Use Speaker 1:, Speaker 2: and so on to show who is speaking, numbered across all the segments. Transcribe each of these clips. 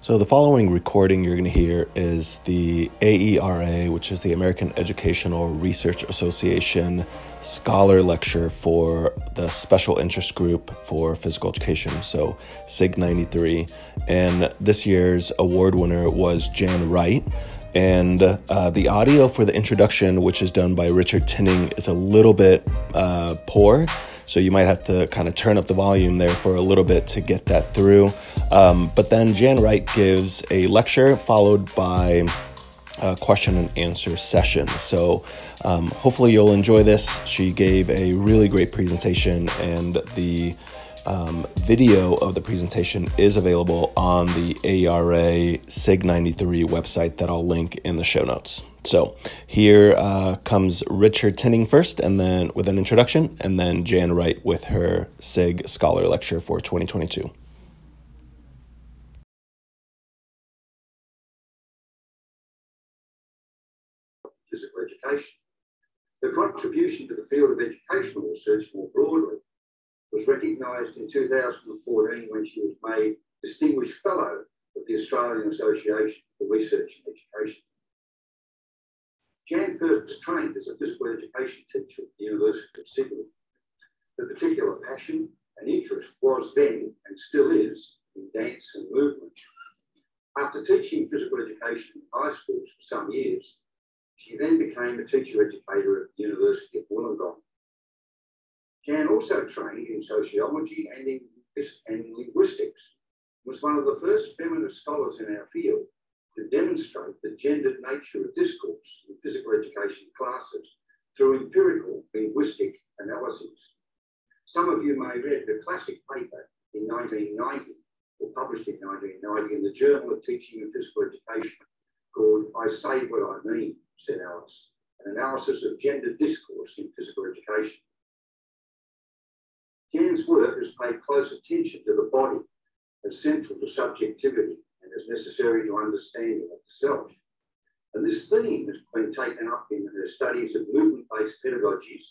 Speaker 1: So, the following recording you're going to hear is the AERA, which is the American Educational Research Association Scholar Lecture for the Special Interest Group for Physical Education, so SIG 93. And this year's award winner was Jan Wright. And uh, the audio for the introduction, which is done by Richard Tinning, is a little bit uh, poor. So you might have to kind of turn up the volume there for a little bit to get that through. Um, but then Jan Wright gives a lecture followed by a question and answer session. So um, hopefully you'll enjoy this. She gave a really great presentation, and the um, video of the presentation is available on the AERA SIG 93 website that I'll link in the show notes. So here uh, comes Richard Tinning first, and then with an introduction, and then Jan Wright with her SIG Scholar Lecture for 2022.
Speaker 2: Physical education. The contribution to the field of educational research more broadly was recognised in 2014 when she was made Distinguished Fellow of the Australian Association for Research and Education. Jan first trained as a physical education teacher at the University of Sydney. Her particular passion and interest was then and still is in dance and movement. After teaching physical education in high schools for some years, she then became a teacher educator at the University of Wollongong. Jan also trained in sociology and in and linguistics, was one of the first feminist scholars in our field to demonstrate the gendered nature of discourse in physical education classes through empirical linguistic analyses. Some of you may read the classic paper in 1990, or published in 1990 in the Journal of Teaching and Physical Education called I Say What I Mean, said Alice, an analysis of gender discourse in physical education. Jan's work has paid close attention to the body as central to subjectivity and as necessary to understanding of the self. And this theme has been taken up in her studies of movement-based pedagogies,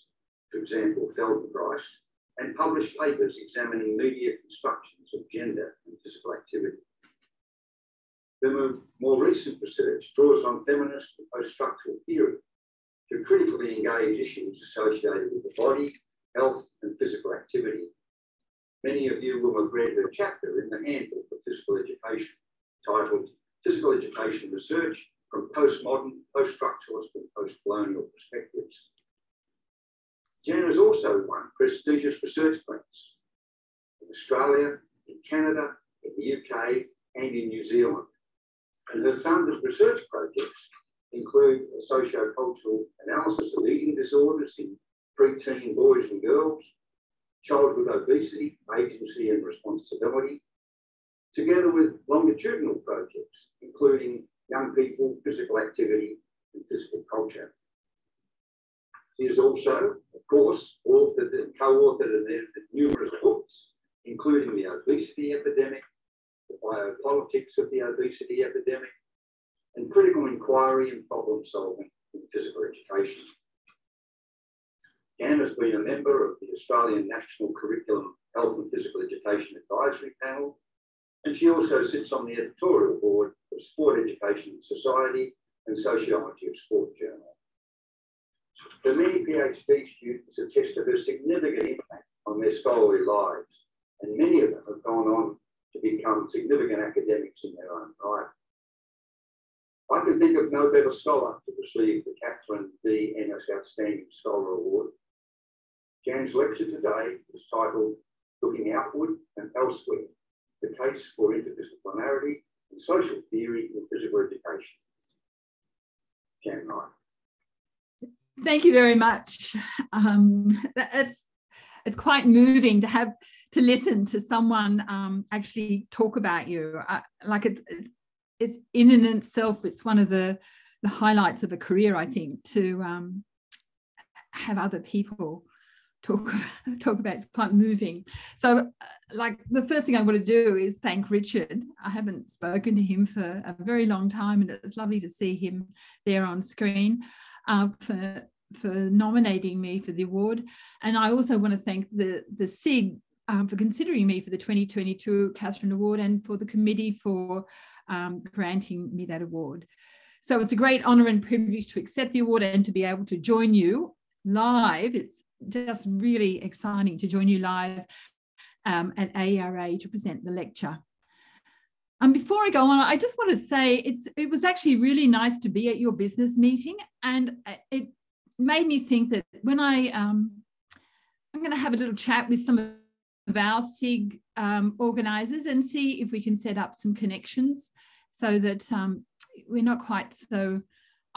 Speaker 2: for example, Feldenkrais, and published papers examining media constructions of gender and physical activity. Her more recent research draws on feminist and post-structural theory to critically engage issues associated with the body, health, and physical activity. Many of you will have read her chapter in the Handbook of Physical Education, titled Physical Education Research from Postmodern, Post-Structuralist and Post-Colonial Perspectives. Jan has also won prestigious research grants in Australia, in Canada, in the UK, and in New Zealand. And her funded research projects include a socio-cultural analysis of eating disorders in preteen boys and girls, childhood obesity, agency and responsibility, together with longitudinal projects, including young people, physical activity, and physical culture. He has also, of course, authored and co-authored and edited numerous books, including The Obesity Epidemic, The Biopolitics of the Obesity Epidemic, and Critical Inquiry and Problem Solving in Physical Education. Jan has been a member of the Australian National Curriculum Health and Physical Education Advisory Panel and she also sits on the editorial board of Sport Education Society and Sociology of Sport Journal. For many PhD students attest to her significant impact on their scholarly lives, and many of them have gone on to become significant academics in their own right. I can think of no better scholar to receive the Catherine D. Ennis Outstanding Scholar Award. Jan's lecture today is titled Looking Outward and Elsewhere the case for interdisciplinarity in social theory in physical education. Jan Wright.
Speaker 3: Thank you very much. Um, it's it's quite moving to have to listen to someone um, actually talk about you. Uh, like it, it's in and itself, it's one of the the highlights of a career, I think, to um, have other people talk talk about. It's quite moving. So, uh, like the first thing I want to do is thank Richard. I haven't spoken to him for a very long time, and it's lovely to see him there on screen uh, for for nominating me for the award. And I also want to thank the the SIG um, for considering me for the 2022 Catherine Award and for the committee for um, granting me that award. So it's a great honour and privilege to accept the award and to be able to join you live. It's just really exciting to join you live um, at ARA to present the lecture. And before I go on, I just want to say it's it was actually really nice to be at your business meeting, and it made me think that when I um, I'm going to have a little chat with some of our SIG um, organisers and see if we can set up some connections so that um, we're not quite so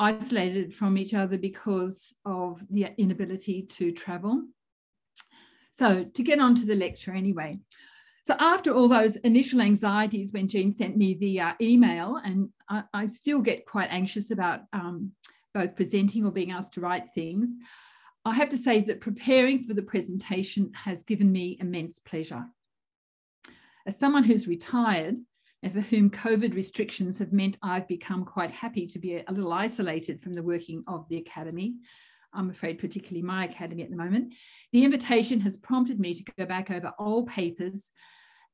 Speaker 3: isolated from each other because of the inability to travel. So to get on to the lecture anyway. So after all those initial anxieties when Jean sent me the uh, email, and I, I, still get quite anxious about um, both presenting or being asked to write things, I have to say that preparing for the presentation has given me immense pleasure. As someone who's retired and for whom COVID restrictions have meant I've become quite happy to be a little isolated from the working of the Academy, I'm afraid particularly my Academy at the moment, the invitation has prompted me to go back over old papers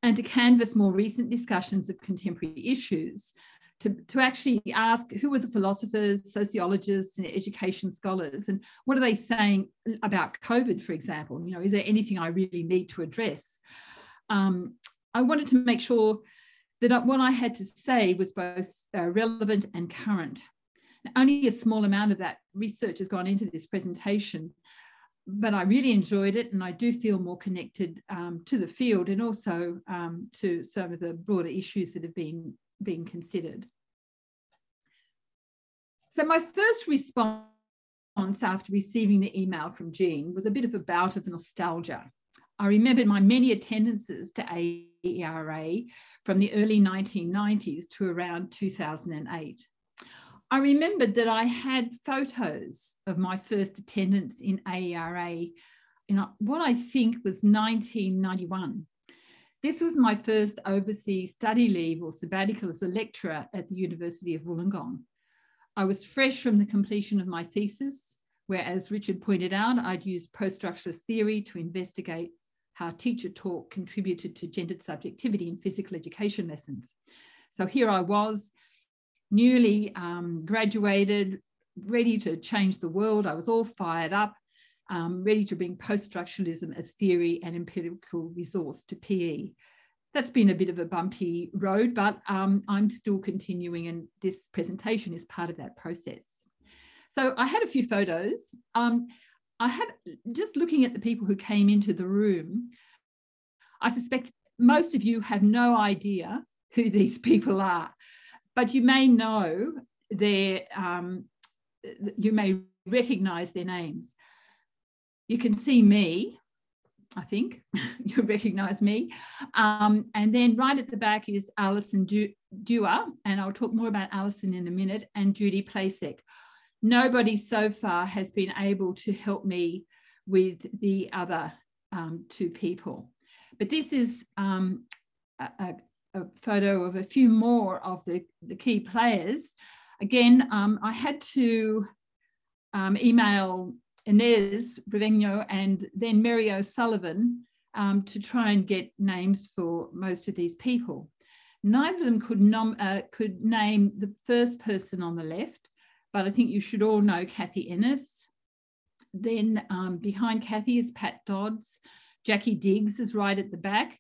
Speaker 3: and to canvass more recent discussions of contemporary issues to, to actually ask who are the philosophers, sociologists, and education scholars, and what are they saying about COVID, for example? You know, is there anything I really need to address? Um, I wanted to make sure that what I had to say was both uh, relevant and current. Now, only a small amount of that research has gone into this presentation, but I really enjoyed it, and I do feel more connected um, to the field and also um, to some of the broader issues that have been being considered. So my first response after receiving the email from Jean was a bit of a bout of nostalgia. I remembered my many attendances to AERA from the early 1990s to around 2008. I remembered that I had photos of my first attendance in AERA in what I think was 1991. This was my first overseas study leave or sabbatical as a lecturer at the University of Wollongong. I was fresh from the completion of my thesis, where, as Richard pointed out, I'd used post-structuralist theory to investigate how teacher talk contributed to gendered subjectivity in physical education lessons. So here I was, newly um, graduated, ready to change the world. I was all fired up um, ready to bring post-structuralism as theory and empirical resource to PE. That's been a bit of a bumpy road, but um, I'm still continuing and this presentation is part of that process. So I had a few photos. Um, I had, just looking at the people who came into the room, I suspect most of you have no idea who these people are, but you may know their, um, you may recognize their names. You can see me, I think you recognize me. Um, and then right at the back is Alison Dewar, and I'll talk more about Alison in a minute, and Judy Placek. Nobody so far has been able to help me with the other um, two people. But this is um, a, a, photo of a few more of the, the key players. Again, um, I had to um, email Inez Rovegno and then Mary O'Sullivan um, to try and get names for most of these people. Neither of them could, uh, could name the first person on the left, but I think you should all know Kathy Ennis. Then um, behind Kathy is Pat Dodds. Jackie Diggs is right at the back.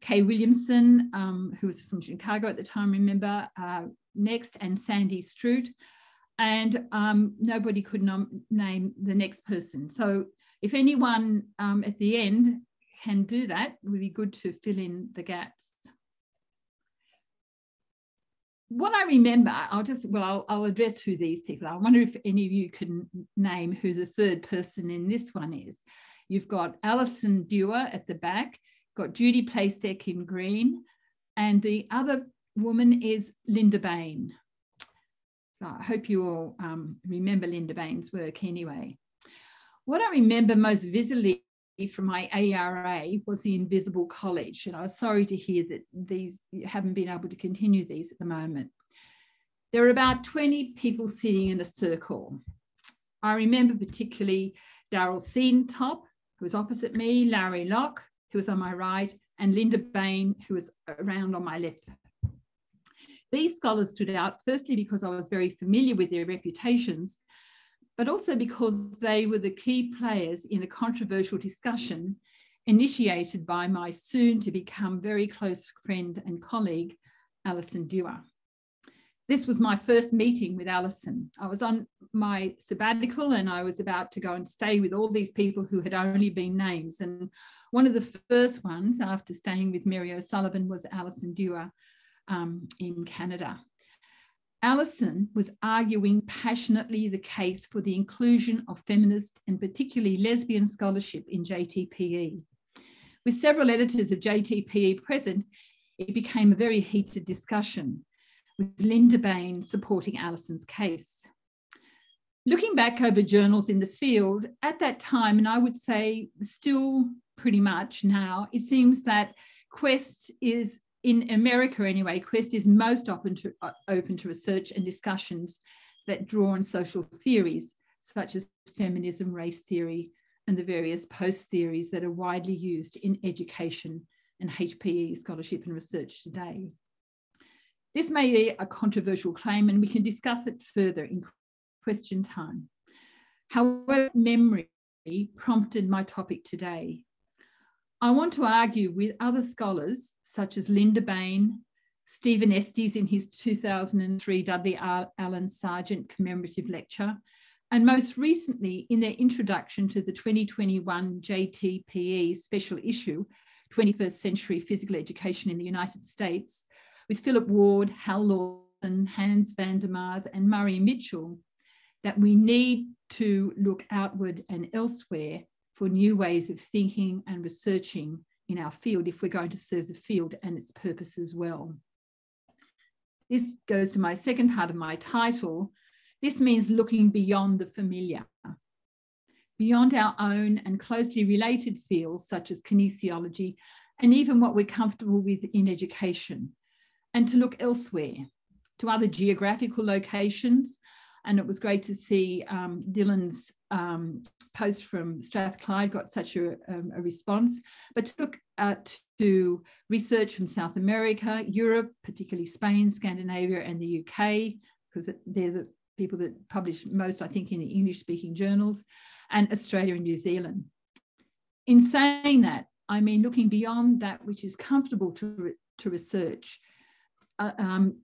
Speaker 3: Kay Williamson, um, who was from Chicago at the time, remember, uh, next, and Sandy Strout and um, nobody could name the next person. So if anyone um, at the end can do that, it would be good to fill in the gaps. What I remember, I'll just, well, I'll, I'll address who these people are. I wonder if any of you can name who the third person in this one is. You've got Alison Dewar at the back, got Judy Placek in green, and the other woman is Linda Bain. So I hope you all um, remember Linda Bain's work anyway. What I remember most visibly from my ARA was the Invisible College, and I was sorry to hear that these haven't been able to continue these at the moment. There were about 20 people sitting in a circle. I remember particularly Daryl Siedentop, who was opposite me, Larry Locke, who was on my right, and Linda Bain, who was around on my left. These scholars stood out firstly because I was very familiar with their reputations, but also because they were the key players in a controversial discussion initiated by my soon to become very close friend and colleague, Alison Dewar. This was my first meeting with Alison. I was on my sabbatical and I was about to go and stay with all these people who had only been names. And one of the first ones after staying with Mary O'Sullivan was Alison Dewar um, in Canada. Alison was arguing passionately the case for the inclusion of feminist and particularly lesbian scholarship in JTPE. With several editors of JTPE present, it became a very heated discussion, with Linda Bain supporting Alison's case. Looking back over journals in the field, at that time, and I would say still pretty much now, it seems that Quest is in America anyway, Quest is most open to, uh, open to research and discussions that draw on social theories such as feminism, race theory, and the various post theories that are widely used in education and HPE scholarship and research today. This may be a controversial claim and we can discuss it further in question time. However, memory prompted my topic today. I want to argue with other scholars such as Linda Bain, Stephen Estes in his 2003 Dudley Allen Sargent commemorative lecture, and most recently in their introduction to the 2021 JTPE special issue, 21st Century Physical Education in the United States, with Philip Ward, Hal Lawson, Hans van der Mars, and Murray Mitchell, that we need to look outward and elsewhere for new ways of thinking and researching in our field if we're going to serve the field and its purpose as well. This goes to my second part of my title. This means looking beyond the familiar, beyond our own and closely related fields such as kinesiology and even what we're comfortable with in education, and to look elsewhere to other geographical locations and it was great to see um, Dylan's um, post from Strathclyde got such a, um, a response. But to look at to research from South America, Europe, particularly Spain, Scandinavia, and the UK, because they're the people that publish most, I think, in the English speaking journals, and Australia and New Zealand. In saying that, I mean looking beyond that which is comfortable to, re to research. Uh, um,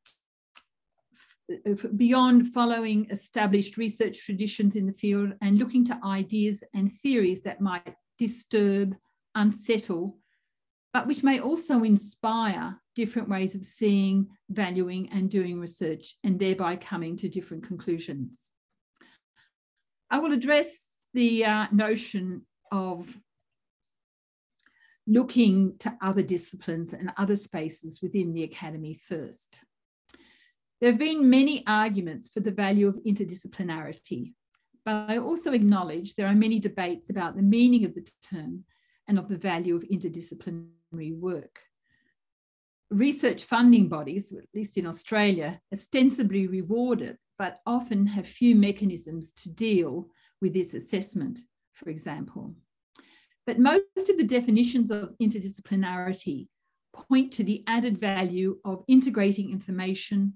Speaker 3: beyond following established research traditions in the field and looking to ideas and theories that might disturb, unsettle, but which may also inspire different ways of seeing, valuing, and doing research, and thereby coming to different conclusions. I will address the uh, notion of looking to other disciplines and other spaces within the academy first. There have been many arguments for the value of interdisciplinarity, but I also acknowledge there are many debates about the meaning of the term and of the value of interdisciplinary work. Research funding bodies, at least in Australia, ostensibly reward it, but often have few mechanisms to deal with this assessment, for example. But most of the definitions of interdisciplinarity point to the added value of integrating information,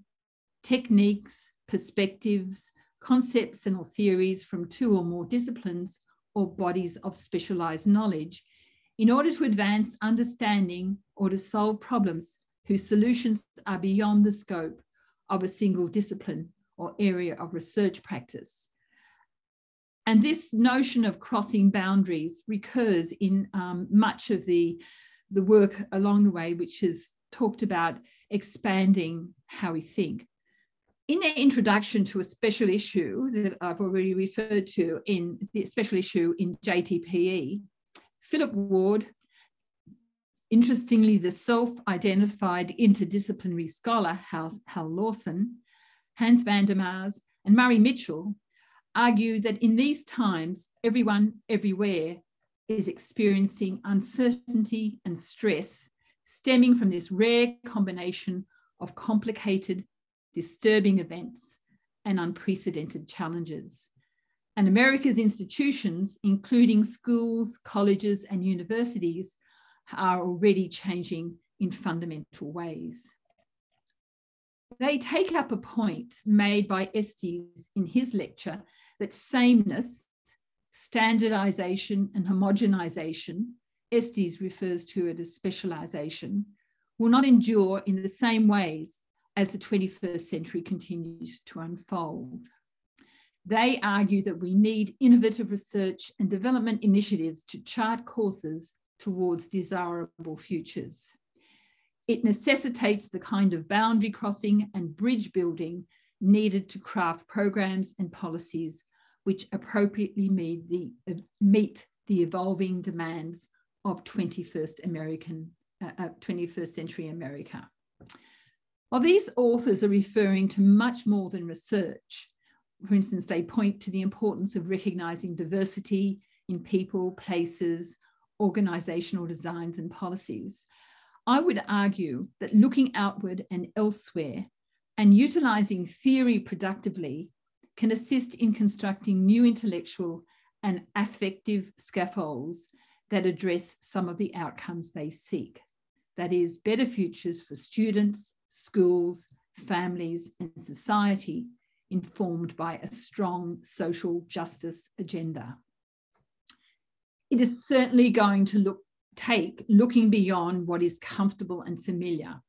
Speaker 3: techniques, perspectives, concepts and or theories from two or more disciplines or bodies of specialized knowledge in order to advance understanding or to solve problems whose solutions are beyond the scope of a single discipline or area of research practice. And this notion of crossing boundaries recurs in um, much of the, the work along the way, which has talked about expanding how we think in their introduction to a special issue that I've already referred to in the special issue in JTPE, Philip Ward, interestingly, the self-identified interdisciplinary scholar Hal, Hal Lawson, Hans van der Mars, and Murray Mitchell argue that in these times, everyone everywhere is experiencing uncertainty and stress stemming from this rare combination of complicated disturbing events, and unprecedented challenges. And America's institutions, including schools, colleges, and universities, are already changing in fundamental ways. They take up a point made by Estes in his lecture that sameness, standardization, and homogenization, Estes refers to it as specialization, will not endure in the same ways as the 21st century continues to unfold. They argue that we need innovative research and development initiatives to chart courses towards desirable futures. It necessitates the kind of boundary crossing and bridge building needed to craft programs and policies which appropriately meet the, uh, meet the evolving demands of 21st American, uh, uh, 21st century America. While these authors are referring to much more than research, for instance, they point to the importance of recognizing diversity in people, places, organizational designs, and policies. I would argue that looking outward and elsewhere and utilizing theory productively can assist in constructing new intellectual and affective scaffolds that address some of the outcomes they seek. That is, better futures for students, schools, families, and society informed by a strong social justice agenda. It is certainly going to look, take looking beyond what is comfortable and familiar.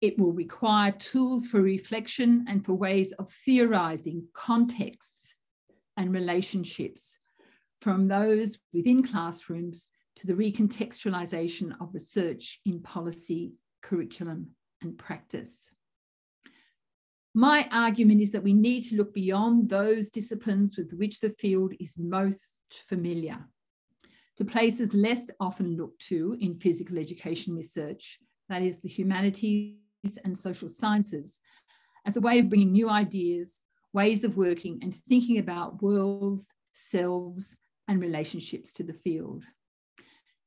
Speaker 3: It will require tools for reflection and for ways of theorizing contexts and relationships from those within classrooms to the recontextualization of research in policy, curriculum, and practice. My argument is that we need to look beyond those disciplines with which the field is most familiar to places less often looked to in physical education research, that is, the humanities and social sciences, as a way of bringing new ideas, ways of working, and thinking about worlds, selves, and relationships to the field.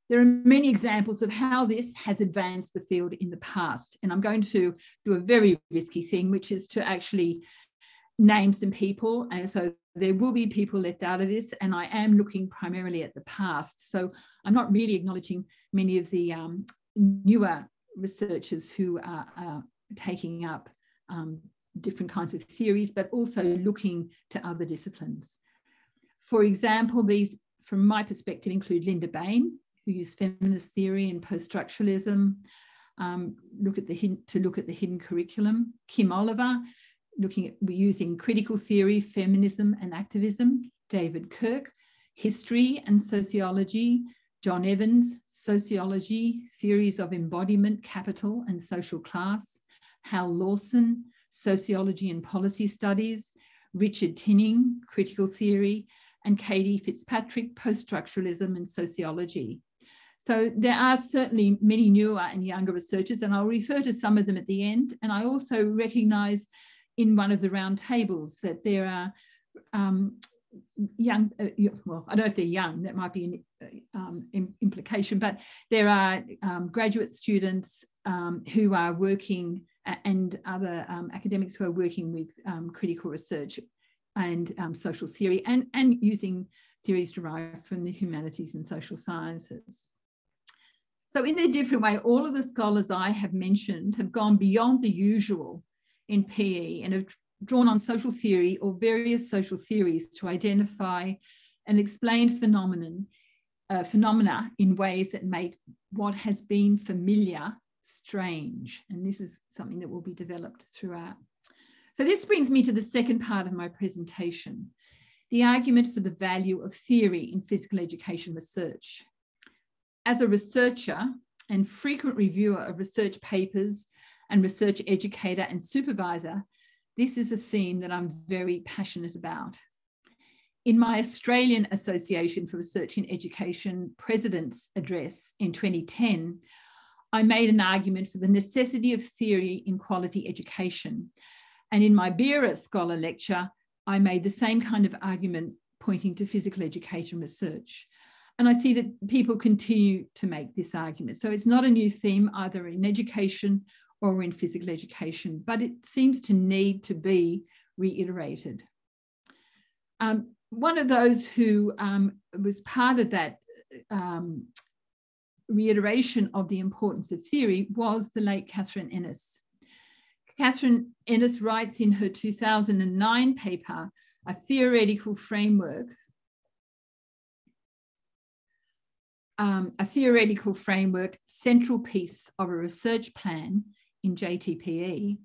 Speaker 3: There are many examples of how this has advanced the field in the past. And I'm going to do a very risky thing, which is to actually name some people. And so there will be people left out of this. And I am looking primarily at the past. So I'm not really acknowledging many of the um, newer researchers who are, taking up um, different kinds of theories, but also looking to other disciplines. For example, these, from my perspective, include Linda Bain, who used feminist theory and post-structuralism, um, look at the hint, to look at the hidden curriculum. Kim Oliver, looking at we using critical theory, feminism, and activism. David Kirk, history and sociology. John Evans, sociology, theories of embodiment, capital, and social class. Hal Lawson, sociology and policy studies. Richard Tinning, critical theory, and Katie Fitzpatrick, post-structuralism and sociology. So there are certainly many newer and younger researchers, and I'll refer to some of them at the end. And I also recognize in one of the round tables that there are um, young, uh, well, I don't know if they're young, that might be an uh, um, implication, but there are um, graduate students um, who are working and other um, academics who are working with um, critical research and social theory and, and using theories derived from the humanities and social sciences. So in a different way, all of the scholars I have mentioned have gone beyond the usual in PE and have drawn on social theory or various social theories to identify and explain phenomenon, uh, phenomena in ways that make what has been familiar strange. And this is something that will be developed throughout. So this brings me to the second part of my presentation, the argument for the value of theory in physical education research. As a researcher and frequent reviewer of research papers and research educator and supervisor, this is a theme that I'm very passionate about. In my Australian Association for Research in Education President's Address in 2010, I made an argument for the necessity of theory in quality education. And in my BERA Scholar lecture, I made the same kind of argument pointing to physical education research. And I see that people continue to make this argument. So it's not a new theme either in education or in physical education, but it seems to need to be reiterated. Um, one of those who um, was part of that um, reiteration of the importance of theory was the late Catherine Ennis. Catherine Ennis writes in her 2009 paper, A Theoretical Framework, um, a theoretical framework, central piece of a research plan in JTPE,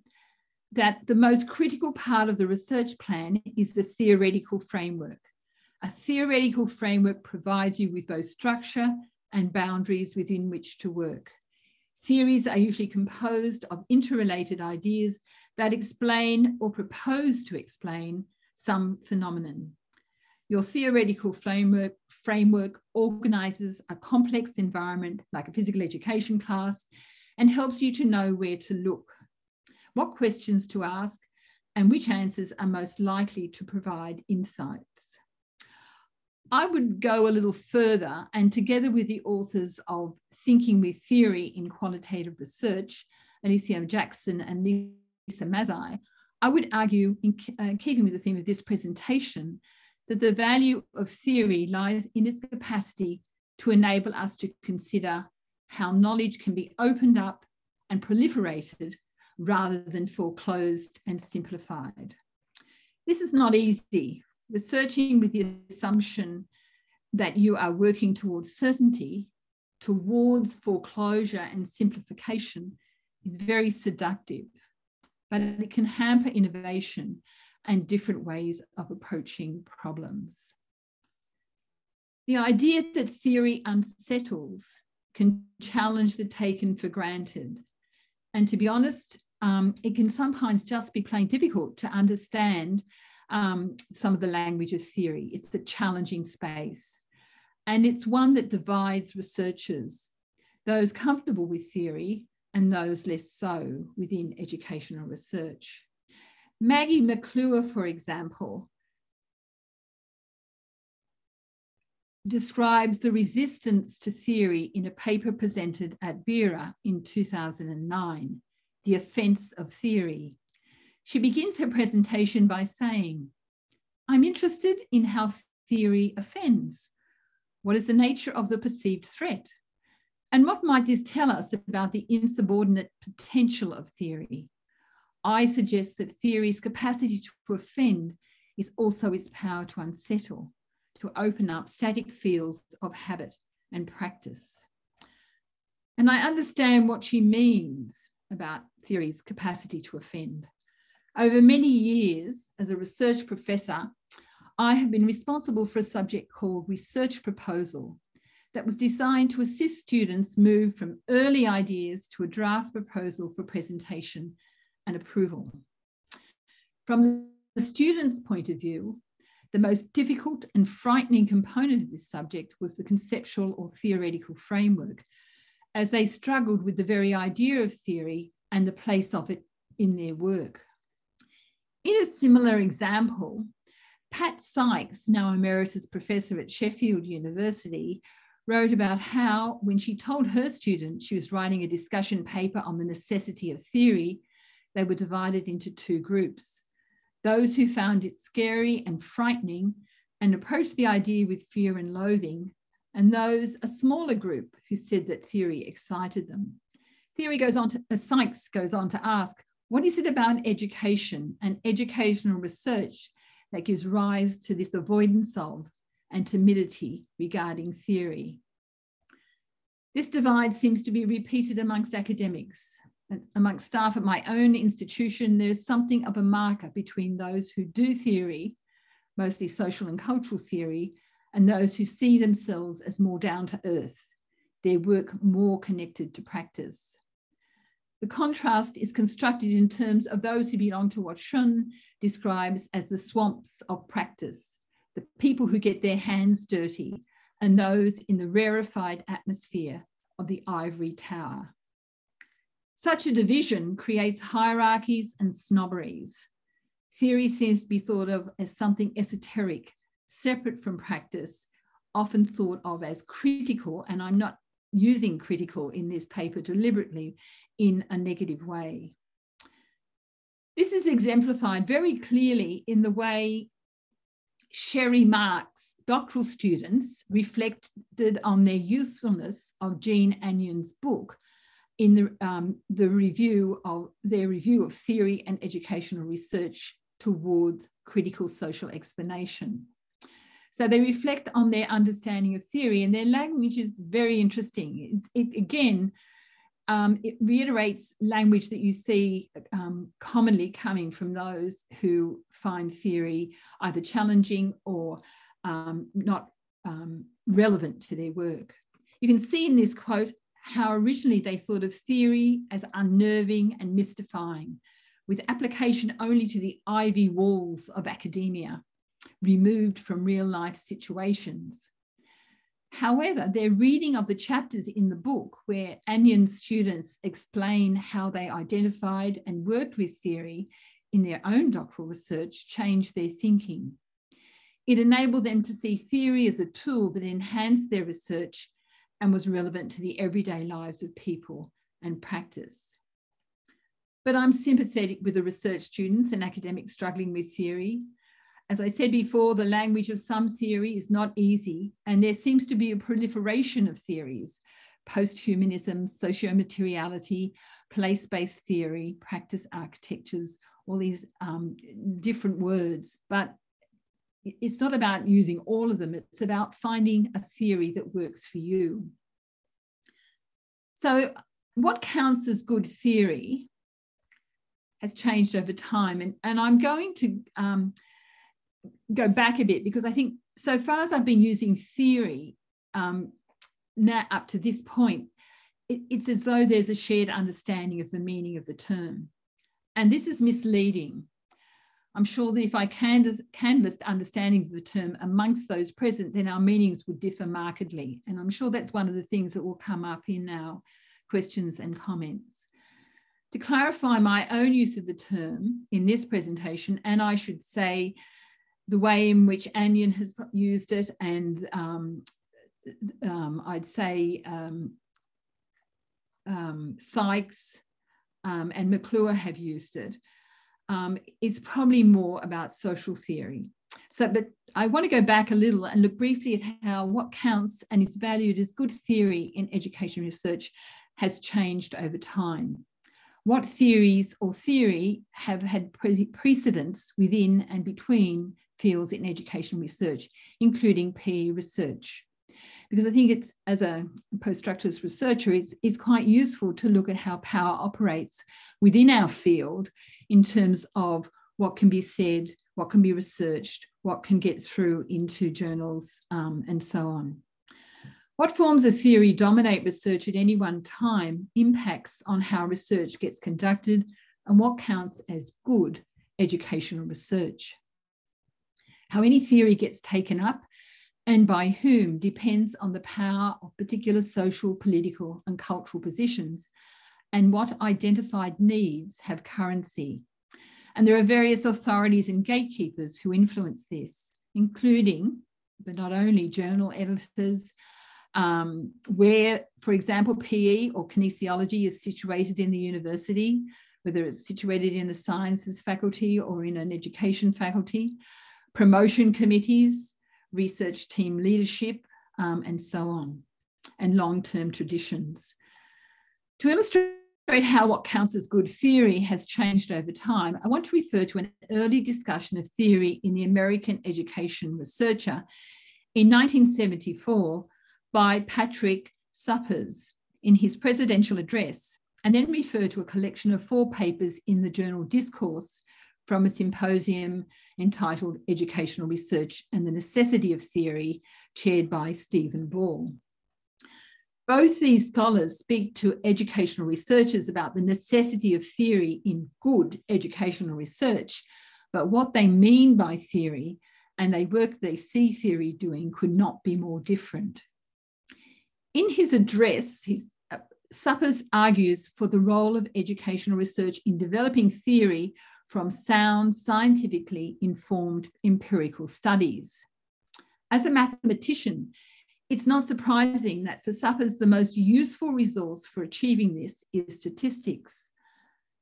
Speaker 3: that the most critical part of the research plan is the theoretical framework. A theoretical framework provides you with both structure and boundaries within which to work. Theories are usually composed of interrelated ideas that explain or propose to explain some phenomenon. Your theoretical framework, framework organizes a complex environment like a physical education class and helps you to know where to look, what questions to ask, and which answers are most likely to provide insights. I would go a little further and together with the authors of Thinking with Theory in Qualitative Research, Alecia Jackson and Lisa Mazzei, I would argue, in uh, keeping with the theme of this presentation, that the value of theory lies in its capacity to enable us to consider how knowledge can be opened up and proliferated rather than foreclosed and simplified. This is not easy. Researching with the assumption that you are working towards certainty, towards foreclosure and simplification is very seductive, but it can hamper innovation and different ways of approaching problems. The idea that theory unsettles can challenge the taken for granted. And to be honest, um, it can sometimes just be plain difficult to understand um, some of the language of theory. It's a challenging space. And it's one that divides researchers, those comfortable with theory and those less so within educational research. Maggie MacLure, for example, describes the resistance to theory in a paper presented at BERA in 2009, The Offence of Theory. She begins her presentation by saying, I'm interested in how theory offends. What is the nature of the perceived threat? And what might this tell us about the insubordinate potential of theory? I suggest that theory's capacity to offend is also its power to unsettle, to open up static fields of habit and practice. And I understand what she means about theory's capacity to offend. Over many years, as a research professor, I have been responsible for a subject called research proposal that was designed to assist students move from early ideas to a draft proposal for presentation and approval. From the student's point of view, the most difficult and frightening component of this subject was the conceptual or theoretical framework, as they struggled with the very idea of theory and the place of it in their work. In a similar example, Pat Sikes, now emeritus professor at Sheffield University, wrote about how, when she told her students she was writing a discussion paper on the necessity of theory, they were divided into two groups those who found it scary and frightening and approached the idea with fear and loathing, and those, a smaller group, who said that theory excited them. Theory goes on to, uh, Sikes goes on to ask, what is it about education and educational research that gives rise to this avoidance of and timidity regarding theory? This divide seems to be repeated amongst academics, amongst staff at my own institution, there's something of a marker between those who do theory, mostly social and cultural theory, and those who see themselves as more down to earth, their work more connected to practice. The contrast is constructed in terms of those who belong to what Schön describes as the swamps of practice, the people who get their hands dirty, and those in the rarefied atmosphere of the ivory tower. Such a division creates hierarchies and snobberies. Theory seems to be thought of as something esoteric, separate from practice, often thought of as critical, and I'm not using critical in this paper deliberately in a negative way. This is exemplified very clearly in the way Sherry Marks doctoral students reflected on their usefulness of Jean Anyon's book in the, um, the review of their review of theory and educational research towards critical social explanation. So they reflect on their understanding of theory, and their language is very interesting. It, it again, um, it reiterates language that you see um, commonly coming from those who find theory either challenging or um, not um, relevant to their work. You can see in this quote how originally they thought of theory as unnerving and mystifying, with application only to the ivy walls of academia, removed from real life situations. However, their reading of the chapters in the book, where Anyon students explain how they identified and worked with theory in their own doctoral research, changed their thinking. It enabled them to see theory as a tool that enhanced their research and was relevant to the everyday lives of people and practice. But I'm sympathetic with the research students and academics struggling with theory. As I said before, the language of some theory is not easy, and there seems to be a proliferation of theories post-humanism, socio-materiality, place-based theory, practice architectures, all these um, different words. But it's not about using all of them, it's about finding a theory that works for you. So, what counts as good theory has changed over time. And, and I'm going to um, go back a bit because I think so far as I've been using theory um, now up to this point, it, it's as though there's a shared understanding of the meaning of the term. And this is misleading I'm sure that if I canvassed understandings of the term amongst those present, then our meanings would differ markedly. And I'm sure that's one of the things that will come up in our questions and comments. To clarify my own use of the term in this presentation, and I should say the way in which Anyon has used it, and um, um, I'd say um, um Sikes um, and MacLure have used it um, is probably more about social theory. So, but I want to go back a little and look briefly at how what counts and is valued as good theory in education research has changed over time. What theories or theory have had pre precedence within and between fields in education research, including PE research because I think it's as a post-structuralist researcher, it's, it's quite useful to look at how power operates within our field in terms of what can be said, what can be researched, what can get through into journals, um, and so on. What forms of theory dominate research at any one time impacts on how research gets conducted and what counts as good educational research. How any theory gets taken up and by whom depends on the power of particular social, political, and cultural positions, and what identified needs have currency. And there are various authorities and gatekeepers who influence this, including, but not only, journal editors, um, where, for example, PE or kinesiology is situated in the university, whether it's situated in a sciences faculty or in an education faculty, promotion committees, research team leadership, um, and so on, and long-term traditions. To illustrate how what counts as good theory has changed over time, I want to refer to an early discussion of theory in the American Education Researcher in 1974 by Patrick Suppes in his presidential address, and then refer to a collection of four papers in the journal Discourse from a symposium entitled Educational Research and the Necessity of Theory, chaired by Stephen Ball. Both these scholars speak to educational researchers about the necessity of theory in good educational research, but what they mean by theory and the work they see theory doing could not be more different. In his address, his, uh, Suppes argues for the role of educational research in developing theory from sound, scientifically informed empirical studies. As a mathematician, it's not surprising that for Suppes, the most useful resource for achieving this is statistics.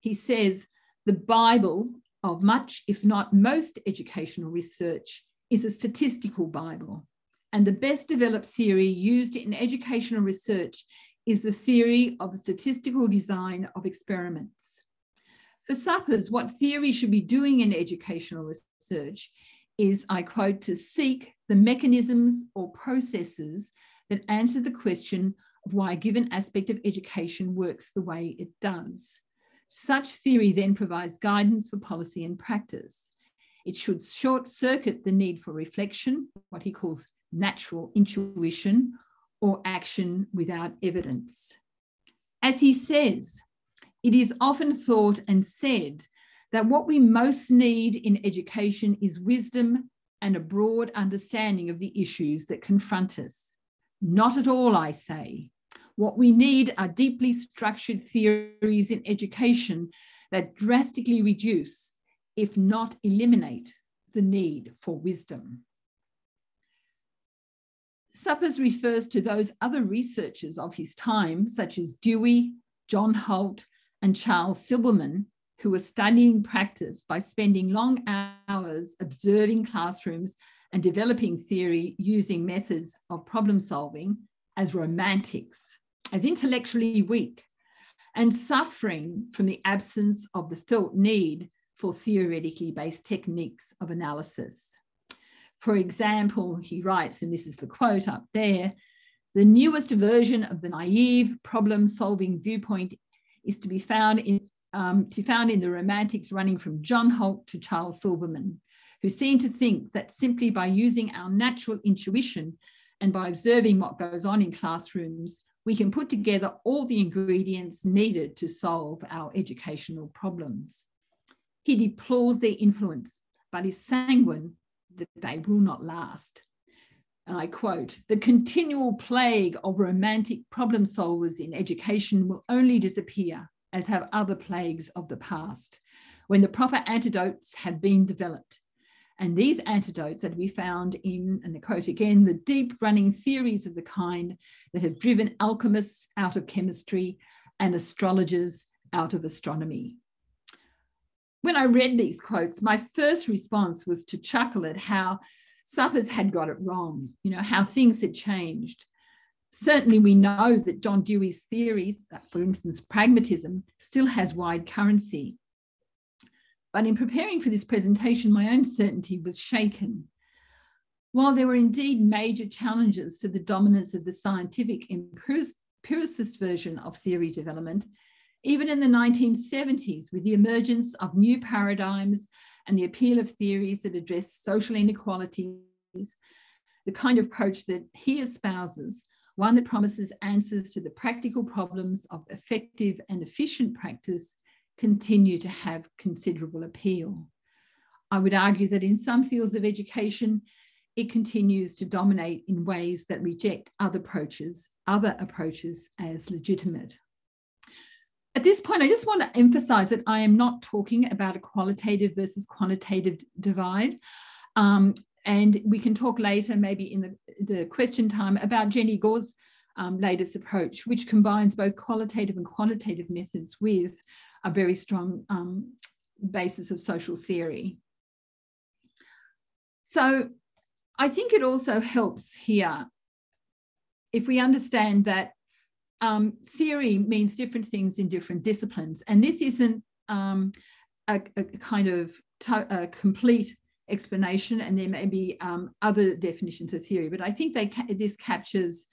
Speaker 3: He says the Bible of much, if not most, educational research is a statistical Bible, and the best developed theory used in educational research is the theory of the statistical design of experiments. For Suppes, what theory should be doing in educational research is, I quote, to seek the mechanisms or processes that answer the question of why a given aspect of education works the way it does. Such theory then provides guidance for policy and practice. It should short circuit the need for reflection, what he calls natural intuition, or action without evidence. As he says, it is often thought and said that what we most need in education is wisdom and a broad understanding of the issues that confront us. Not at all, I say. What we need are deeply structured theories in education that drastically reduce, if not eliminate, the need for wisdom. Suppes refers to those other researchers of his time, such as Dewey, John Holt, and Charles Silberman, who were studying practice by spending long hours observing classrooms and developing theory using methods of problem solving as romantics, as intellectually weak, and suffering from the absence of the felt need for theoretically based techniques of analysis. For example, he writes, and this is the quote up there the newest version of the naive problem solving viewpoint is to be found in um, to found in the romantics running from John Holt to Charles Silberman, who seem to think that simply by using our natural intuition and by observing what goes on in classrooms, we can put together all the ingredients needed to solve our educational problems. He deplores their influence, but is sanguine that they will not last. And I quote, the continual plague of romantic problem solvers in education will only disappear as have other plagues of the past, when the proper antidotes have been developed. And these antidotes are to be found in, and I quote again, the deep running theories of the kind that have driven alchemists out of chemistry and astrologers out of astronomy. When I read these quotes, my first response was to chuckle at how Suppes had got it wrong, you know, how things had changed certainly we know that John Dewey's theories, for instance, pragmatism, still has wide currency. But in preparing for this presentation, my own certainty was shaken. While there were indeed major challenges to the dominance of the scientific empiricist version of theory development, even in the 1970s, with the emergence of new paradigms and the appeal of theories that address social inequalities, the kind of approach that he espouses one that promises answers to the practical problems of effective and efficient practice continue to have considerable appeal. I would argue that in some fields of education, it continues to dominate in ways that reject other approaches, other approaches as legitimate. At this point, I just want to emphasize that I am not talking about a qualitative versus quantitative divide. Um, and we can talk later, maybe in the, the question time, about Jenny Gore's um, latest approach, which combines both qualitative and quantitative methods with a very strong um, basis of social theory. So I think it also helps here if we understand that um, theory means different things in different disciplines. And this isn't um, a, a, kind of a complete explanation, and there may be um, other definitions of theory, but I think they ca this captures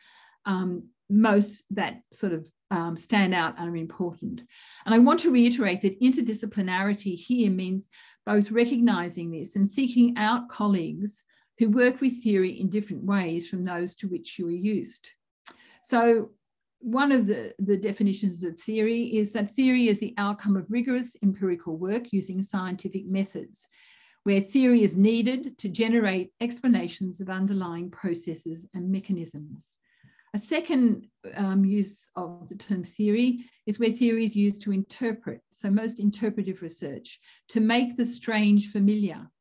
Speaker 3: um, most that sort of um, stand out and are important. And I want to reiterate that interdisciplinarity here means both recognizing this and seeking out colleagues who work with theory in different ways from those to which you are used. So one of the, the definitions of theory is that theory is the outcome of rigorous empirical work using scientific methods where theory is needed to generate explanations of underlying processes and mechanisms. A second um, use of the term theory is where theory is used to interpret, so most interpretive research, to make the strange familiar,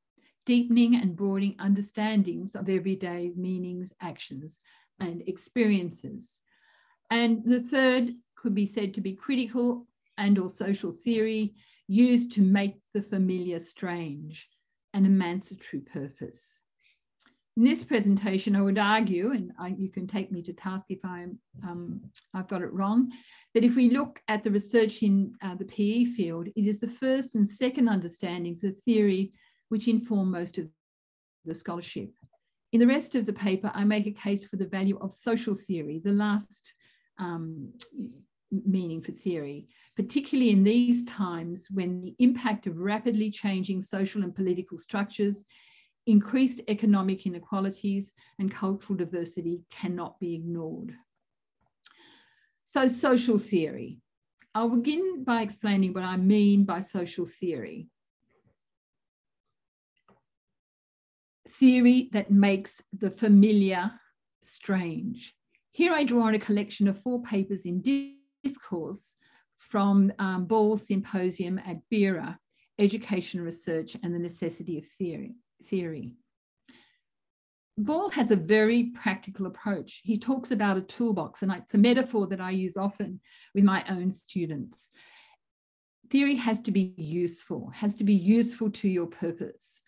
Speaker 3: deepening and broadening understandings of everyday meanings, actions, and experiences. And the third could be said to be critical and or social theory used to make the familiar strange an emancipatory purpose. in this presentation, I would argue, and I, you can take me to task if I'm, um, I've got it wrong, that if we look at the research in uh, the PE field, it is the first and second understandings of theory which inform most of the scholarship. In the rest of the paper, I make a case for the value of social theory, the last um, meaning for theory, particularly in these times when the impact of rapidly changing social and political structures increased economic inequalities and cultural diversity cannot be ignored. So social theory. I'll begin by explaining what I mean by social theory. Theory that makes the familiar strange. Here I draw on a collection of four papers in discourse from um, Ball's symposium at BERA, Education Research and the Necessity of Theory theory. Ball has a very practical approach. He talks about a toolbox, and it's a metaphor that I use often with my own students. Theory has to be useful, has to be useful to your purpose.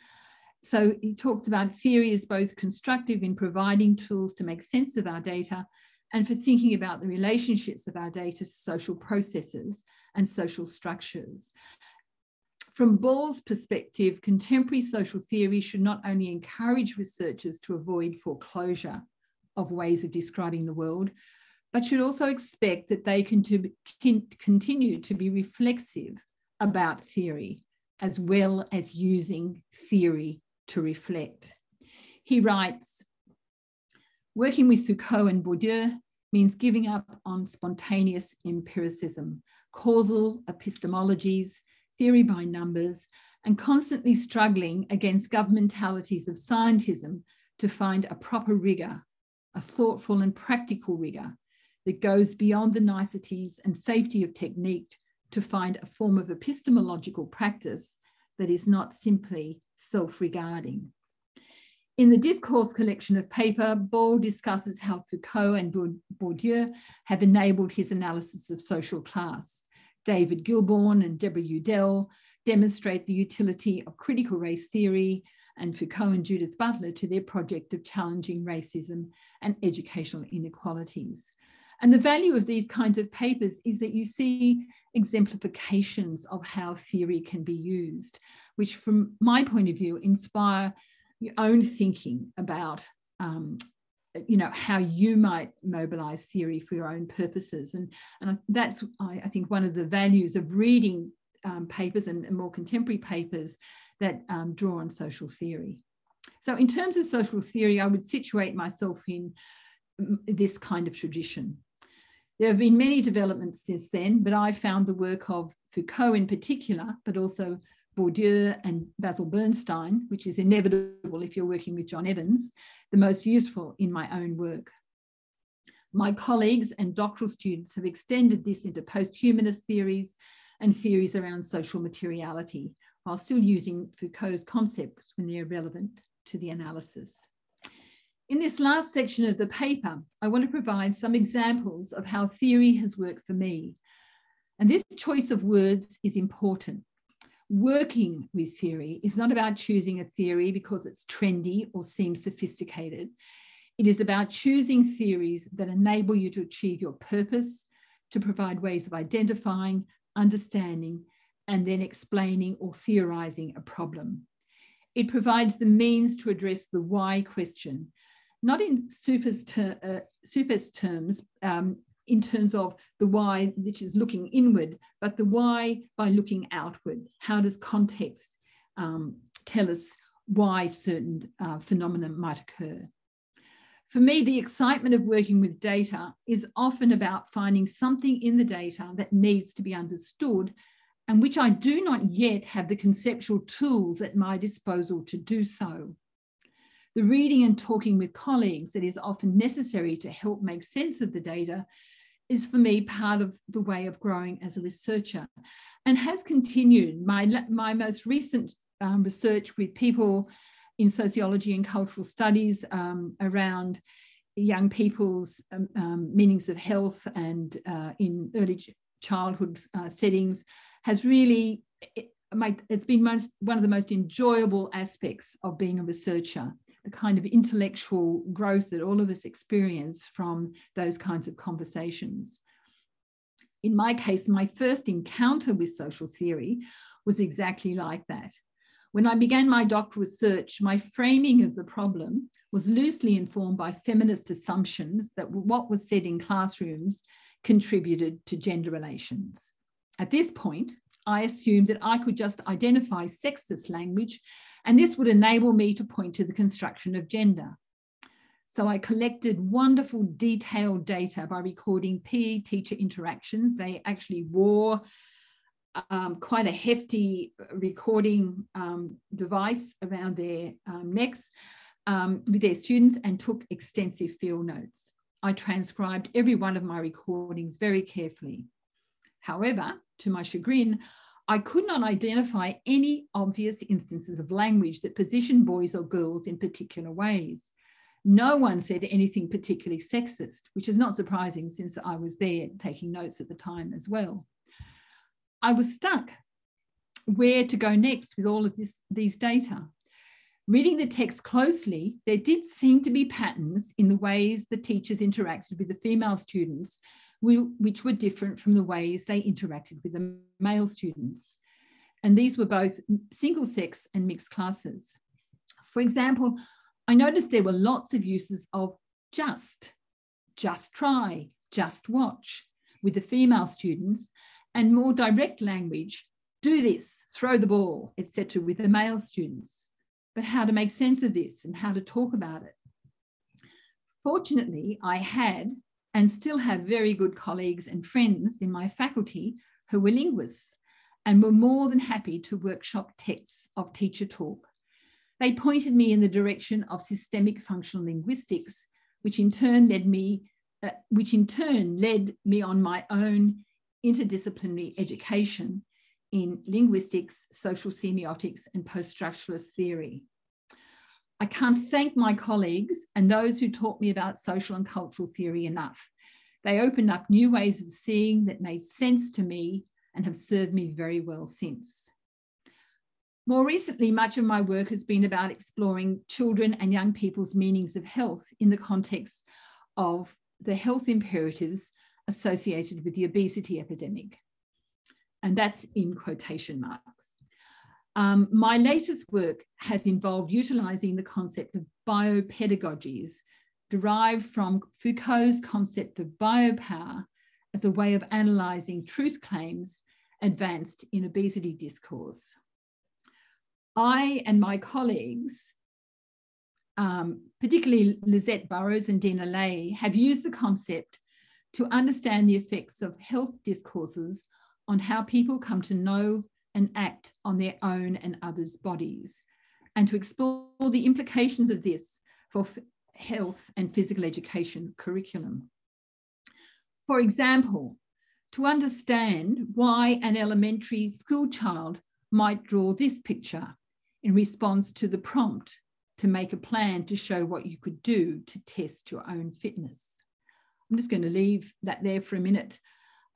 Speaker 3: So he talks about theory as both constructive in providing tools to make sense of our data and for thinking about the relationships of our data to social processes and social structures. From Ball's perspective, contemporary social theory should not only encourage researchers to avoid foreclosure of ways of describing the world, but should also expect that they can, to, can continue to be reflexive about theory, as well as using theory to reflect. He writes, working with Foucault and Bourdieu means giving up on spontaneous empiricism, causal epistemologies, theory by numbers, and constantly struggling against governmentalities of scientism to find a proper rigor, a thoughtful and practical rigor that goes beyond the niceties and safety of technique to find a form of epistemological practice that is not simply self-regarding. In the discourse collection of paper, Ball discusses how Foucault and Bourdieu have enabled his analysis of social class. David Gillborn and Deborah Youdell demonstrate the utility of critical race theory and Foucault and Judith Butler to their project of challenging racism and educational inequalities. And the value of these kinds of papers is that you see exemplifications of how theory can be used, which from my point of view inspire your own thinking about um, you know how you might mobilize theory for your own purposes. And and that's I, I think one of the values of reading um, papers and, and, more contemporary papers that um, draw on social theory. So in terms of social theory i would situate myself in this kind of tradition there have been many developments since then but i found the work of foucault in particular but also Bourdieu and Basil Bernstein, which is inevitable if you're working with John Evans, the most useful in my own work. My colleagues and doctoral students have extended this into post-humanist theories and theories around social materiality, while still using Foucault's concepts when they're relevant to the analysis. In this last section of the paper, I want to provide some examples of how theory has worked for me. And this choice of words is important working with theory is not about choosing a theory because it's trendy or seems sophisticated. It is about choosing theories that enable you to achieve your purpose, to provide ways of identifying, understanding, and then explaining or theorizing a problem. It provides the means to address the why question, not in Suppes's, ter uh, Suppes's terms, um, in terms of the why, which is looking inward, but the why by looking outward. How does context um, tell us why certain uh, phenomena might occur? For me, the excitement of working with data is often about finding something in the data that needs to be understood and which I do not yet have the conceptual tools at my disposal to do so. The reading and talking with colleagues that is often necessary to help make sense of the data is for me part of the way of growing as a researcher and has continued. My, my most recent um, research with people in sociology and cultural studies um, around young people's um, um meanings of health and uh, in early childhood uh, settings has really it, my, it's been most, one of the most enjoyable aspects of being a researcher the kind of intellectual growth that all of us experience from those kinds of conversations. In my case, my first encounter with social theory was exactly like that. When I began my doctoral research, my framing of the problem was loosely informed by feminist assumptions that what was said in classrooms contributed to gender relations. At this point, I assumed that I could just identify sexist language, and this would enable me to point to the construction of gender. So I collected wonderful detailed data by recording PE teacher interactions. They actually wore um, quite a hefty recording um, device around their um, necks um, with their students and took extensive field notes. I transcribed every one of my recordings very carefully. However, to my chagrin, I could not identify any obvious instances of language that positioned boys or girls in particular ways. No one said anything particularly sexist, which is not surprising since I was there taking notes at the time as well. I was stuck where to go next with all of this, these data. Reading the text closely, there did seem to be patterns in the ways the teachers interacted with the female students, which were different from the ways they interacted with the male students. And these were both single sex and mixed classes. For example, I noticed there were lots of uses of just, just try, just watch with the female students, and more direct language, do this, throw the ball, etc., with the male students. But how to make sense of this and how to talk about it. Fortunately, I had and still have very good colleagues and friends in my faculty who were linguists and were more than happy to workshop texts of teacher talk they pointed me in the direction of systemic functional linguistics, which in turn led me, uh, which in turn led me on my own interdisciplinary education in linguistics, social semiotics, and post-structuralist theory. I can't thank my colleagues and those who taught me about social and cultural theory enough. They opened up new ways of seeing that made sense to me and have served me very well since. More recently, much of my work has been about exploring children and young people's meanings of health in the context of the health imperatives associated with the obesity epidemic. And that's in quotation marks. Um, my latest work has involved utilizing the concept of biopedagogies derived from Foucault's concept of biopower as a way of analyzing truth claims advanced in obesity discourse. I and my colleagues, um, particularly Lisette Burrows and Deana Leahy, have used the concept to understand the effects of health discourses on how people come to know and act on their own and others' bodies, and to explore the implications of this for health and physical education curriculum. For example, to understand why an elementary school child might draw this picture in response to the prompt to make a plan to show what you could do to test your own fitness. I'm just going to leave that there for a minute.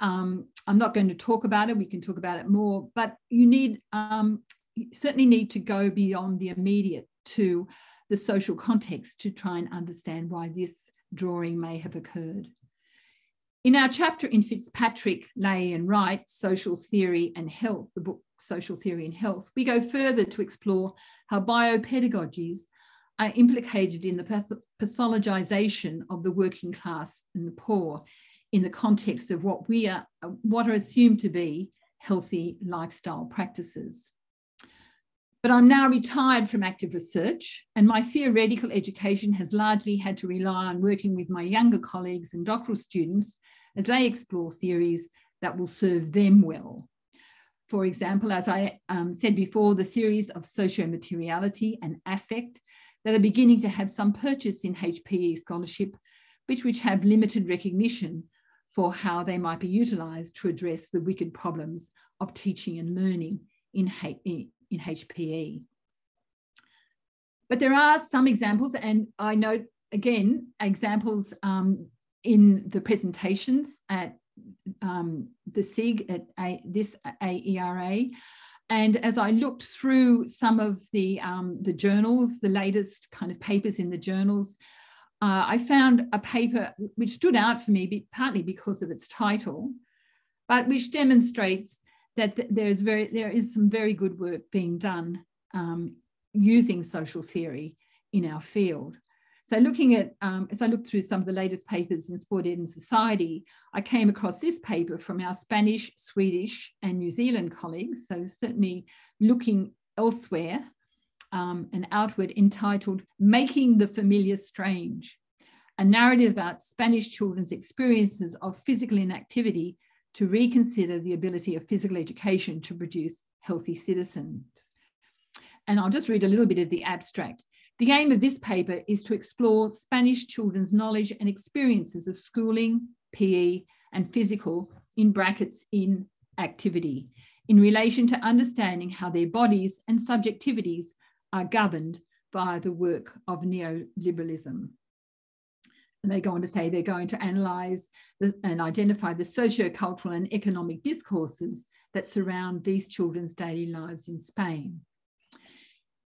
Speaker 3: Um, I'm not going to talk about it. We can talk about it more, but you need um, you certainly need to go beyond the immediate to the social context to try and understand why this drawing may have occurred. In our chapter in Fitzpatrick, Leahy and Wright, Social Theory and Health, the book Social Theory and Health, we go further to explore how biopedagogies are implicated in the path pathologization of the working class and the poor in the context of what we are, what are assumed to be healthy lifestyle practices. But I'm now retired from active research, and my theoretical education has largely had to rely on working with my younger colleagues and doctoral students as they explore theories that will serve them well. For example, as I um, said before, the theories of socio-materiality and affect that are beginning to have some purchase in HPE scholarship, which, which have limited recognition for how they might be utilised to address the wicked problems of teaching and learning in, in HPE. But there are some examples, and I note again examples um, in the presentations at um, the SIG at a, this AERA And as I looked through some of the, um, the journals, the latest kind of papers in the journals, uh, I found a paper which stood out for me, partly because of its title, but which demonstrates that there is very there is some very good work being done um, using social theory in our field. So looking at, um, as I looked through some of the latest papers in Sport and Society, I came across this paper from our Spanish, Swedish and New Zealand colleagues. So certainly looking elsewhere um, and outward entitled Making the Familiar Strange, a narrative about Spanish children's experiences of physical inactivity to reconsider the ability of physical education to produce healthy citizens. And I'll just read a little bit of the abstract. The aim of this paper is to explore Spanish children's knowledge and experiences of schooling, PE, and physical, in brackets, in activity, in relation to understanding how their bodies and subjectivities are governed by the work of neoliberalism. And they go on to say they're going to analyse and identify the socio-cultural and economic discourses that surround these children's daily lives in Spain.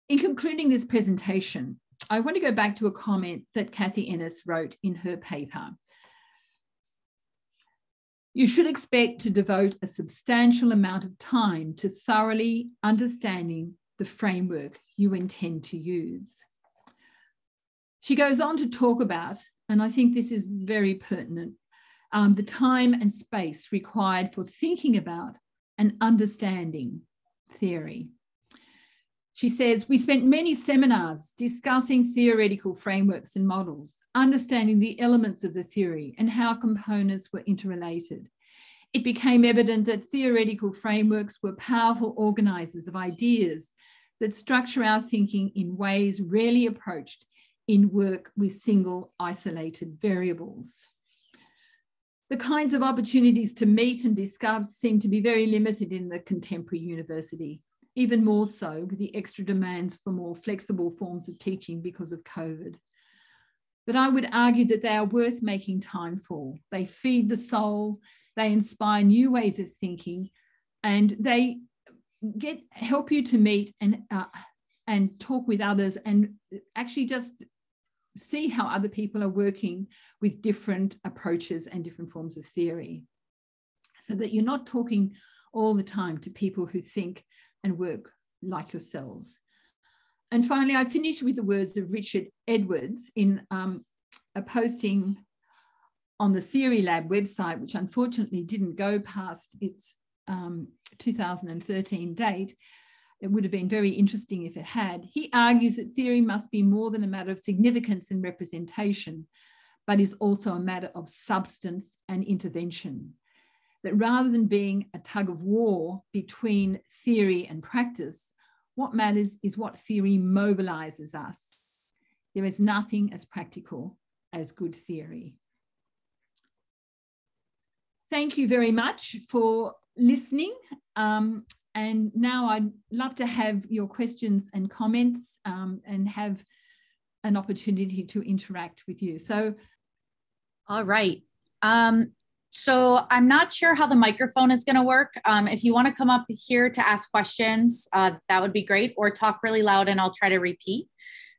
Speaker 3: In concluding this presentation, I want to go back to a comment that Kathy Ennis wrote in her paper. You should expect to devote a substantial amount of time to thoroughly understanding the framework you intend to use. She goes on to talk about, and I think this is very pertinent, um, the time and space required for thinking about and understanding theory. She says, We spent many seminars discussing theoretical frameworks and models, understanding the elements of the theory and how components were interrelated. It became evident that theoretical frameworks were powerful organizers of ideas that structure our thinking in ways rarely approached in work with single isolated variables. The kinds of opportunities to meet and discuss seem to be very limited in the contemporary university even more so with the extra demands for more flexible forms of teaching because of COVID. But I would argue that they are worth making time for. They feed the soul, they inspire new ways of thinking, and they get help you to meet and uh, and talk with others and actually just see how other people are working with different approaches and different forms of theory so that you're not talking all the time to people who think and work like yourselves. And finally, I finish with the words of Richard Edwards in um, a posting on the Theory Lab website, which unfortunately didn't go past its um, 2013 date. It would have been very interesting if it had. He argues that theory must be more than a matter of significance and representation, but is also a matter of substance and intervention that rather than being a tug of war between theory and practice, what matters is what theory mobilizes us. There is nothing as practical as good theory. Thank you very much for listening. Um, and now I'd love to have your questions and comments um, and have an opportunity to interact with you. So,
Speaker 4: all right. Um, so I'm not sure how the microphone is going to work. Um, if you want to come up here to ask questions, uh, that would be great, or talk really loud and I'll try to repeat.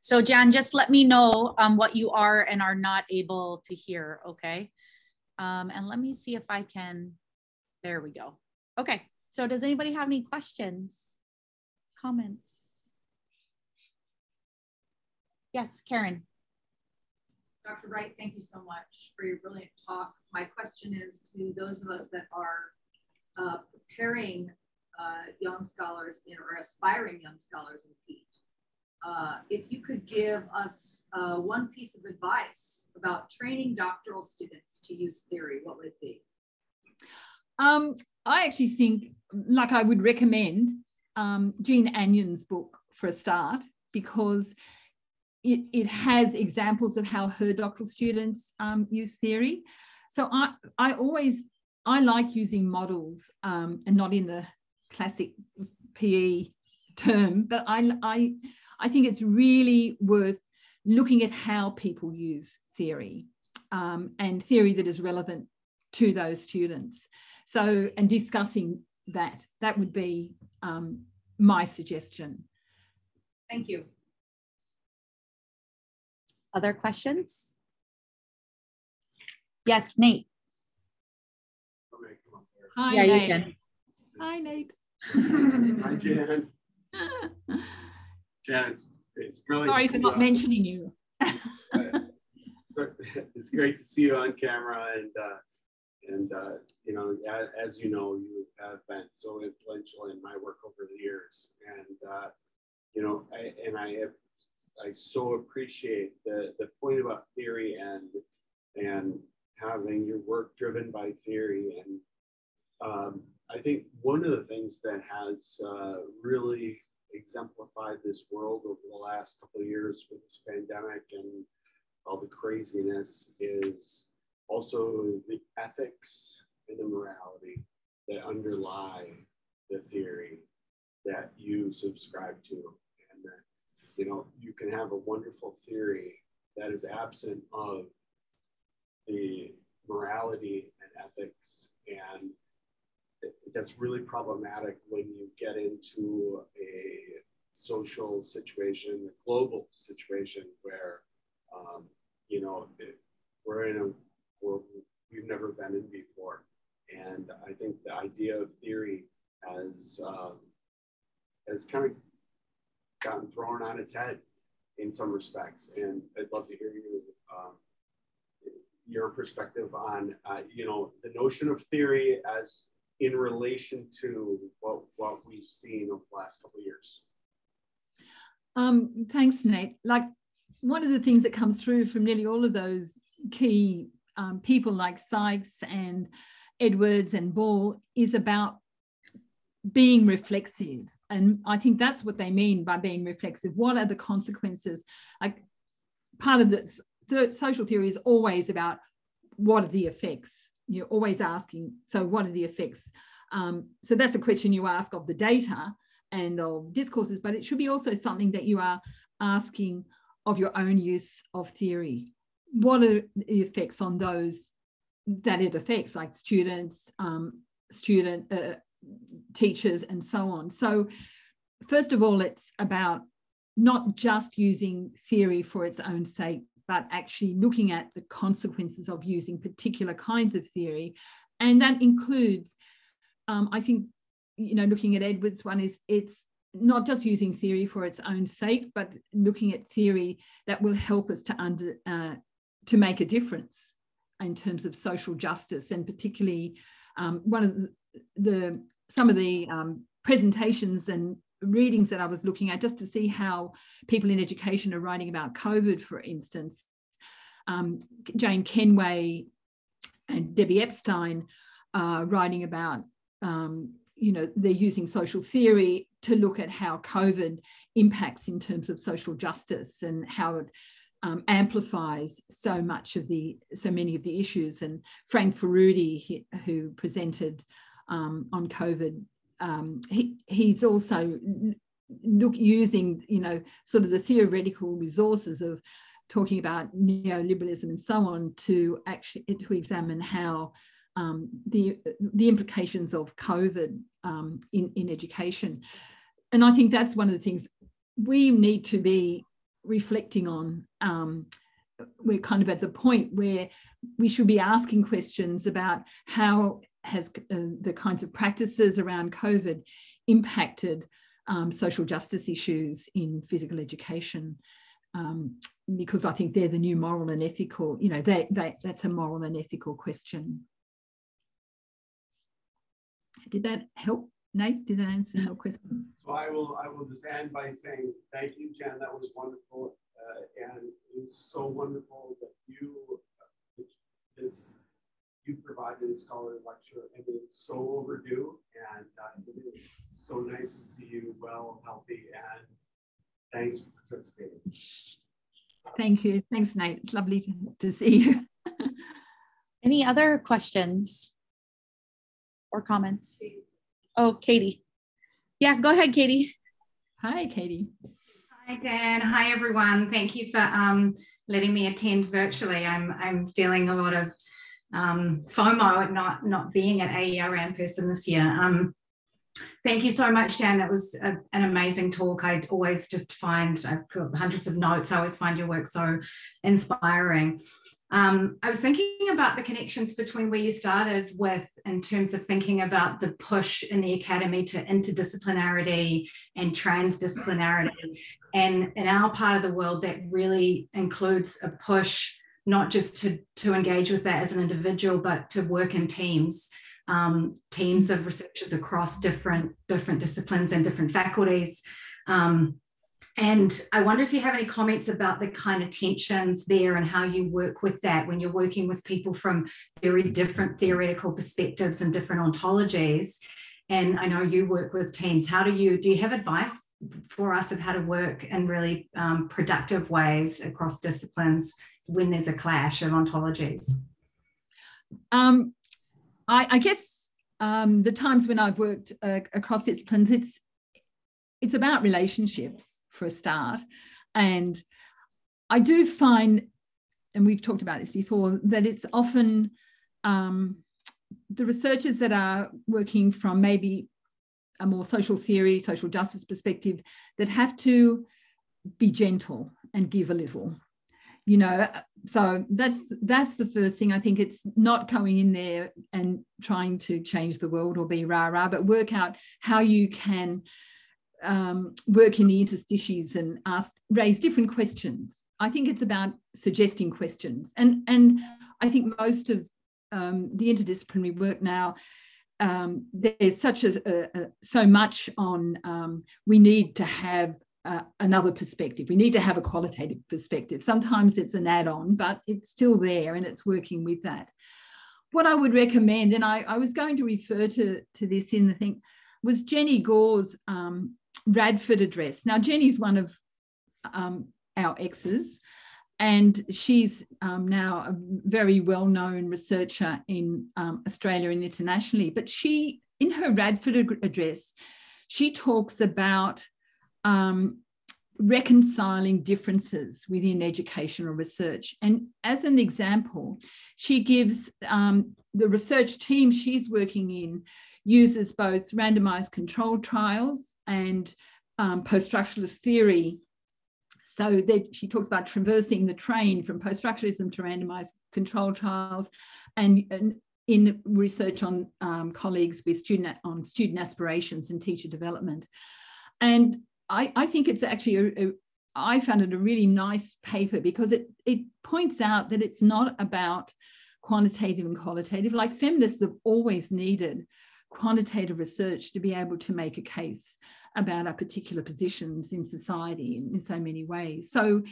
Speaker 4: So Jan, just let me know um, what you are and are not able to hear, okay? Um, and let me see if I can, there we go. Okay, so does anybody have any questions, comments? Yes, Karen.
Speaker 5: Dr. Wright, thank you so much for your brilliant talk. My question is to those of us that are uh, preparing uh, young scholars in, or aspiring young scholars in PETE. Uh, if you could give us uh, one piece of advice about training doctoral students to use theory, what would it be?
Speaker 3: Um, I actually think, like I would recommend um, Jean Anyon's book for a start, because it, it has examples of how her doctoral students um, use theory. So I, I always, I like using models um, and not in the classic PE term, but I, I, I think it's really worth looking at how people use theory um, and theory that is relevant to those students. So, and discussing that, that would be um, my suggestion.
Speaker 5: Thank you.
Speaker 4: Other questions? Yes, Nate.
Speaker 3: Hi,
Speaker 4: yeah,
Speaker 3: Nate.
Speaker 4: you can.
Speaker 3: Hi, Nate.
Speaker 6: Hi, Jan. Jan, it's, it's really
Speaker 3: Sorry for not mentioning you.
Speaker 6: so, it's great to see you on camera and uh, and uh, you know as, as, you know you have been so influential in my work over the years. And uh, you know I, and I have I so appreciate the the point about theory and and having your work driven by theory. And um, I think one of the things that has uh, really exemplified this world over the last couple of years with this pandemic and all the craziness is also the ethics and the morality that underlie the theory that you subscribe to. And that, you know, you can have a wonderful theory that is absent of the morality and ethics and that's really problematic when you get into a social situation, a global situation where, um, you know, it, we're in a world we've never been in before. And I think the idea of theory has, um, has kind of gotten thrown on its head in some respects. And I'd love to hear you, um, your perspective on, uh, you know, the notion of theory as in relation to what, what we've seen over the last couple of years?
Speaker 3: Um, thanks, Nate. Like one of the things that comes through from nearly all of those key um, people like Sikes and Edwards and Ball is about being reflexive. And I think that's what they mean by being reflexive. What are the consequences? Like part of the, social theory is always about what are the effects you're always asking, so what are the effects? Um, so that's a question you ask of the data and of discourses, but it should be also something that you are asking of your own use of theory. What are the effects on those that it affects, like students, um, student uh, teachers, and so on? So, first of all, it's about not just using theory for its own sake, but actually looking at the consequences of using particular kinds of theory. And that includes, um, I think, you know, looking at Edwards one is it's not just using theory for its own sake, but looking at theory that will help us to under uh, to make a difference in terms of social justice, and particularly um, one of the, the some of the um, presentations and readings that I was looking at just to see how people in education are writing about COVID, for instance. Um, Jane Kenway and Debbie Epstein are writing about, um, you know, they're using social theory to look at how COVID impacts in terms of social justice and how it um, amplifies so much of the, so many of the issues. And Frank Furedi, who presented um, on COVID um, he, he's also look using you know sort of the theoretical resources of talking about neoliberalism and so on to actually to examine how um, the the implications of COVID um, in in education, and I think that's one of the things we need to be reflecting on. Um, we're kind of at the point where we should be asking questions about how has uh, the kinds of practices around COVID impacted um, social justice issues in physical education? Um, because I think they're the new moral and ethical, you know, they, they, that's a moral and ethical question. Did that help, Nate? Did that answer your question?
Speaker 6: So I will, I will just end by saying thank you, Jen. That was wonderful, uh, and it's so wonderful that you uh, this you provided a scholarly lecture, and it's so overdue. And uh, it is so nice to see you well, healthy, and thanks for participating.
Speaker 3: Thank you. Thanks, Nate. It's lovely to, to see you.
Speaker 4: Any other questions or comments? Oh, Katie. Yeah, go ahead, Katie.
Speaker 3: Hi, Katie.
Speaker 7: Hi, Jan. Hi, everyone. Thank you for um, letting me attend virtually. I'm, I'm feeling a lot of um, FOMO at not not being at AERA in person this year. Um, Thank you so much, Jan. That was a, an amazing talk. I always just find, I've got hundreds of notes. I always find your work so inspiring. Um, I was thinking about the connections between where you started with in terms of thinking about the push in the academy to interdisciplinarity and transdisciplinarity. And in our part of the world, that really includes a push not just to, to engage with that as an individual, but to work in teams, um, teams of researchers across different, different disciplines and different faculties. Um, and I wonder if you have any comments about the kind of tensions there and how you work with that when you're working with people from very different theoretical perspectives and different ontologies. And I know you work with teams. How do you do you have advice for us of how to work in really um, productive ways across disciplines when there's a clash of ontologies?
Speaker 3: Um, I, I, guess um, the times when I've worked uh, across disciplines, it's it's about relationships for a start. And I do find, and we've talked about this before, that it's often um, the researchers that are working from maybe a more social theory, social justice perspective, that have to be gentle and give a little. You know, so that's that's the first thing. I think it's not going in there and trying to change the world or be rah rah, but work out how you can um, work in the interstices and ask raise different questions. I think it's about suggesting questions, and and I think most of um, the interdisciplinary work now. Um, there's such a, a, so much on um, we need to have uh, another perspective. We need to have a qualitative perspective. Sometimes it's an add-on, but it's still there and it's working with that. What I would recommend, and I, I was going to refer to, to this in the thing, was Jenny Gore's um, Radford address. Now, Jenny's one of um, our exes, and she's um, now a very well known researcher in um, Australia and internationally. But she, in her Radford address, she talks about um, reconciling differences within educational research. And as an example, she gives um, the research team she's working in uses both randomized controlled trials and um, post-structuralist theory. So she talks about traversing the train from post-structuralism to randomized control trials and, and in research on um, colleagues with student on student aspirations and teacher development. And I, I think it's actually a, a, I found it a really nice paper because it it points out that it's not about quantitative and qualitative. Like feminists have always needed quantitative research to be able to make a case about our particular positions in society in, in so many ways. So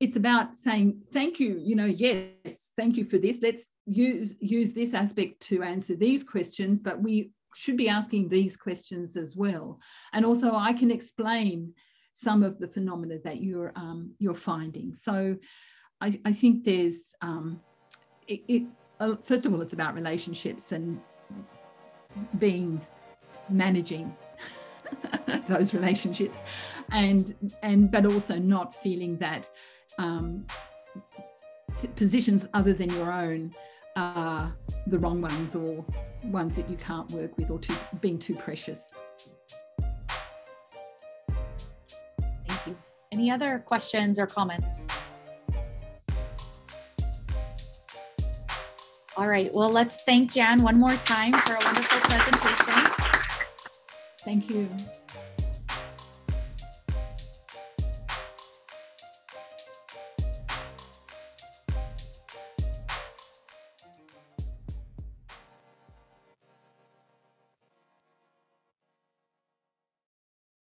Speaker 3: it's about saying thank you you know yes thank you for this. Let's use use this aspect to answer these questions but we should be asking these questions as well. And also i can explain some of the phenomena that you're um, you're finding. So i, I think there's um, it, it uh, first of all it's about relationships and being managing those relationships and and but also not feeling that um, positions other than your own are the wrong ones or ones that you can't work with or too, being too precious.
Speaker 4: Thank you. Any other questions or comments? All right, well, let's thank Jan one more time for a wonderful presentation.
Speaker 3: Thank you.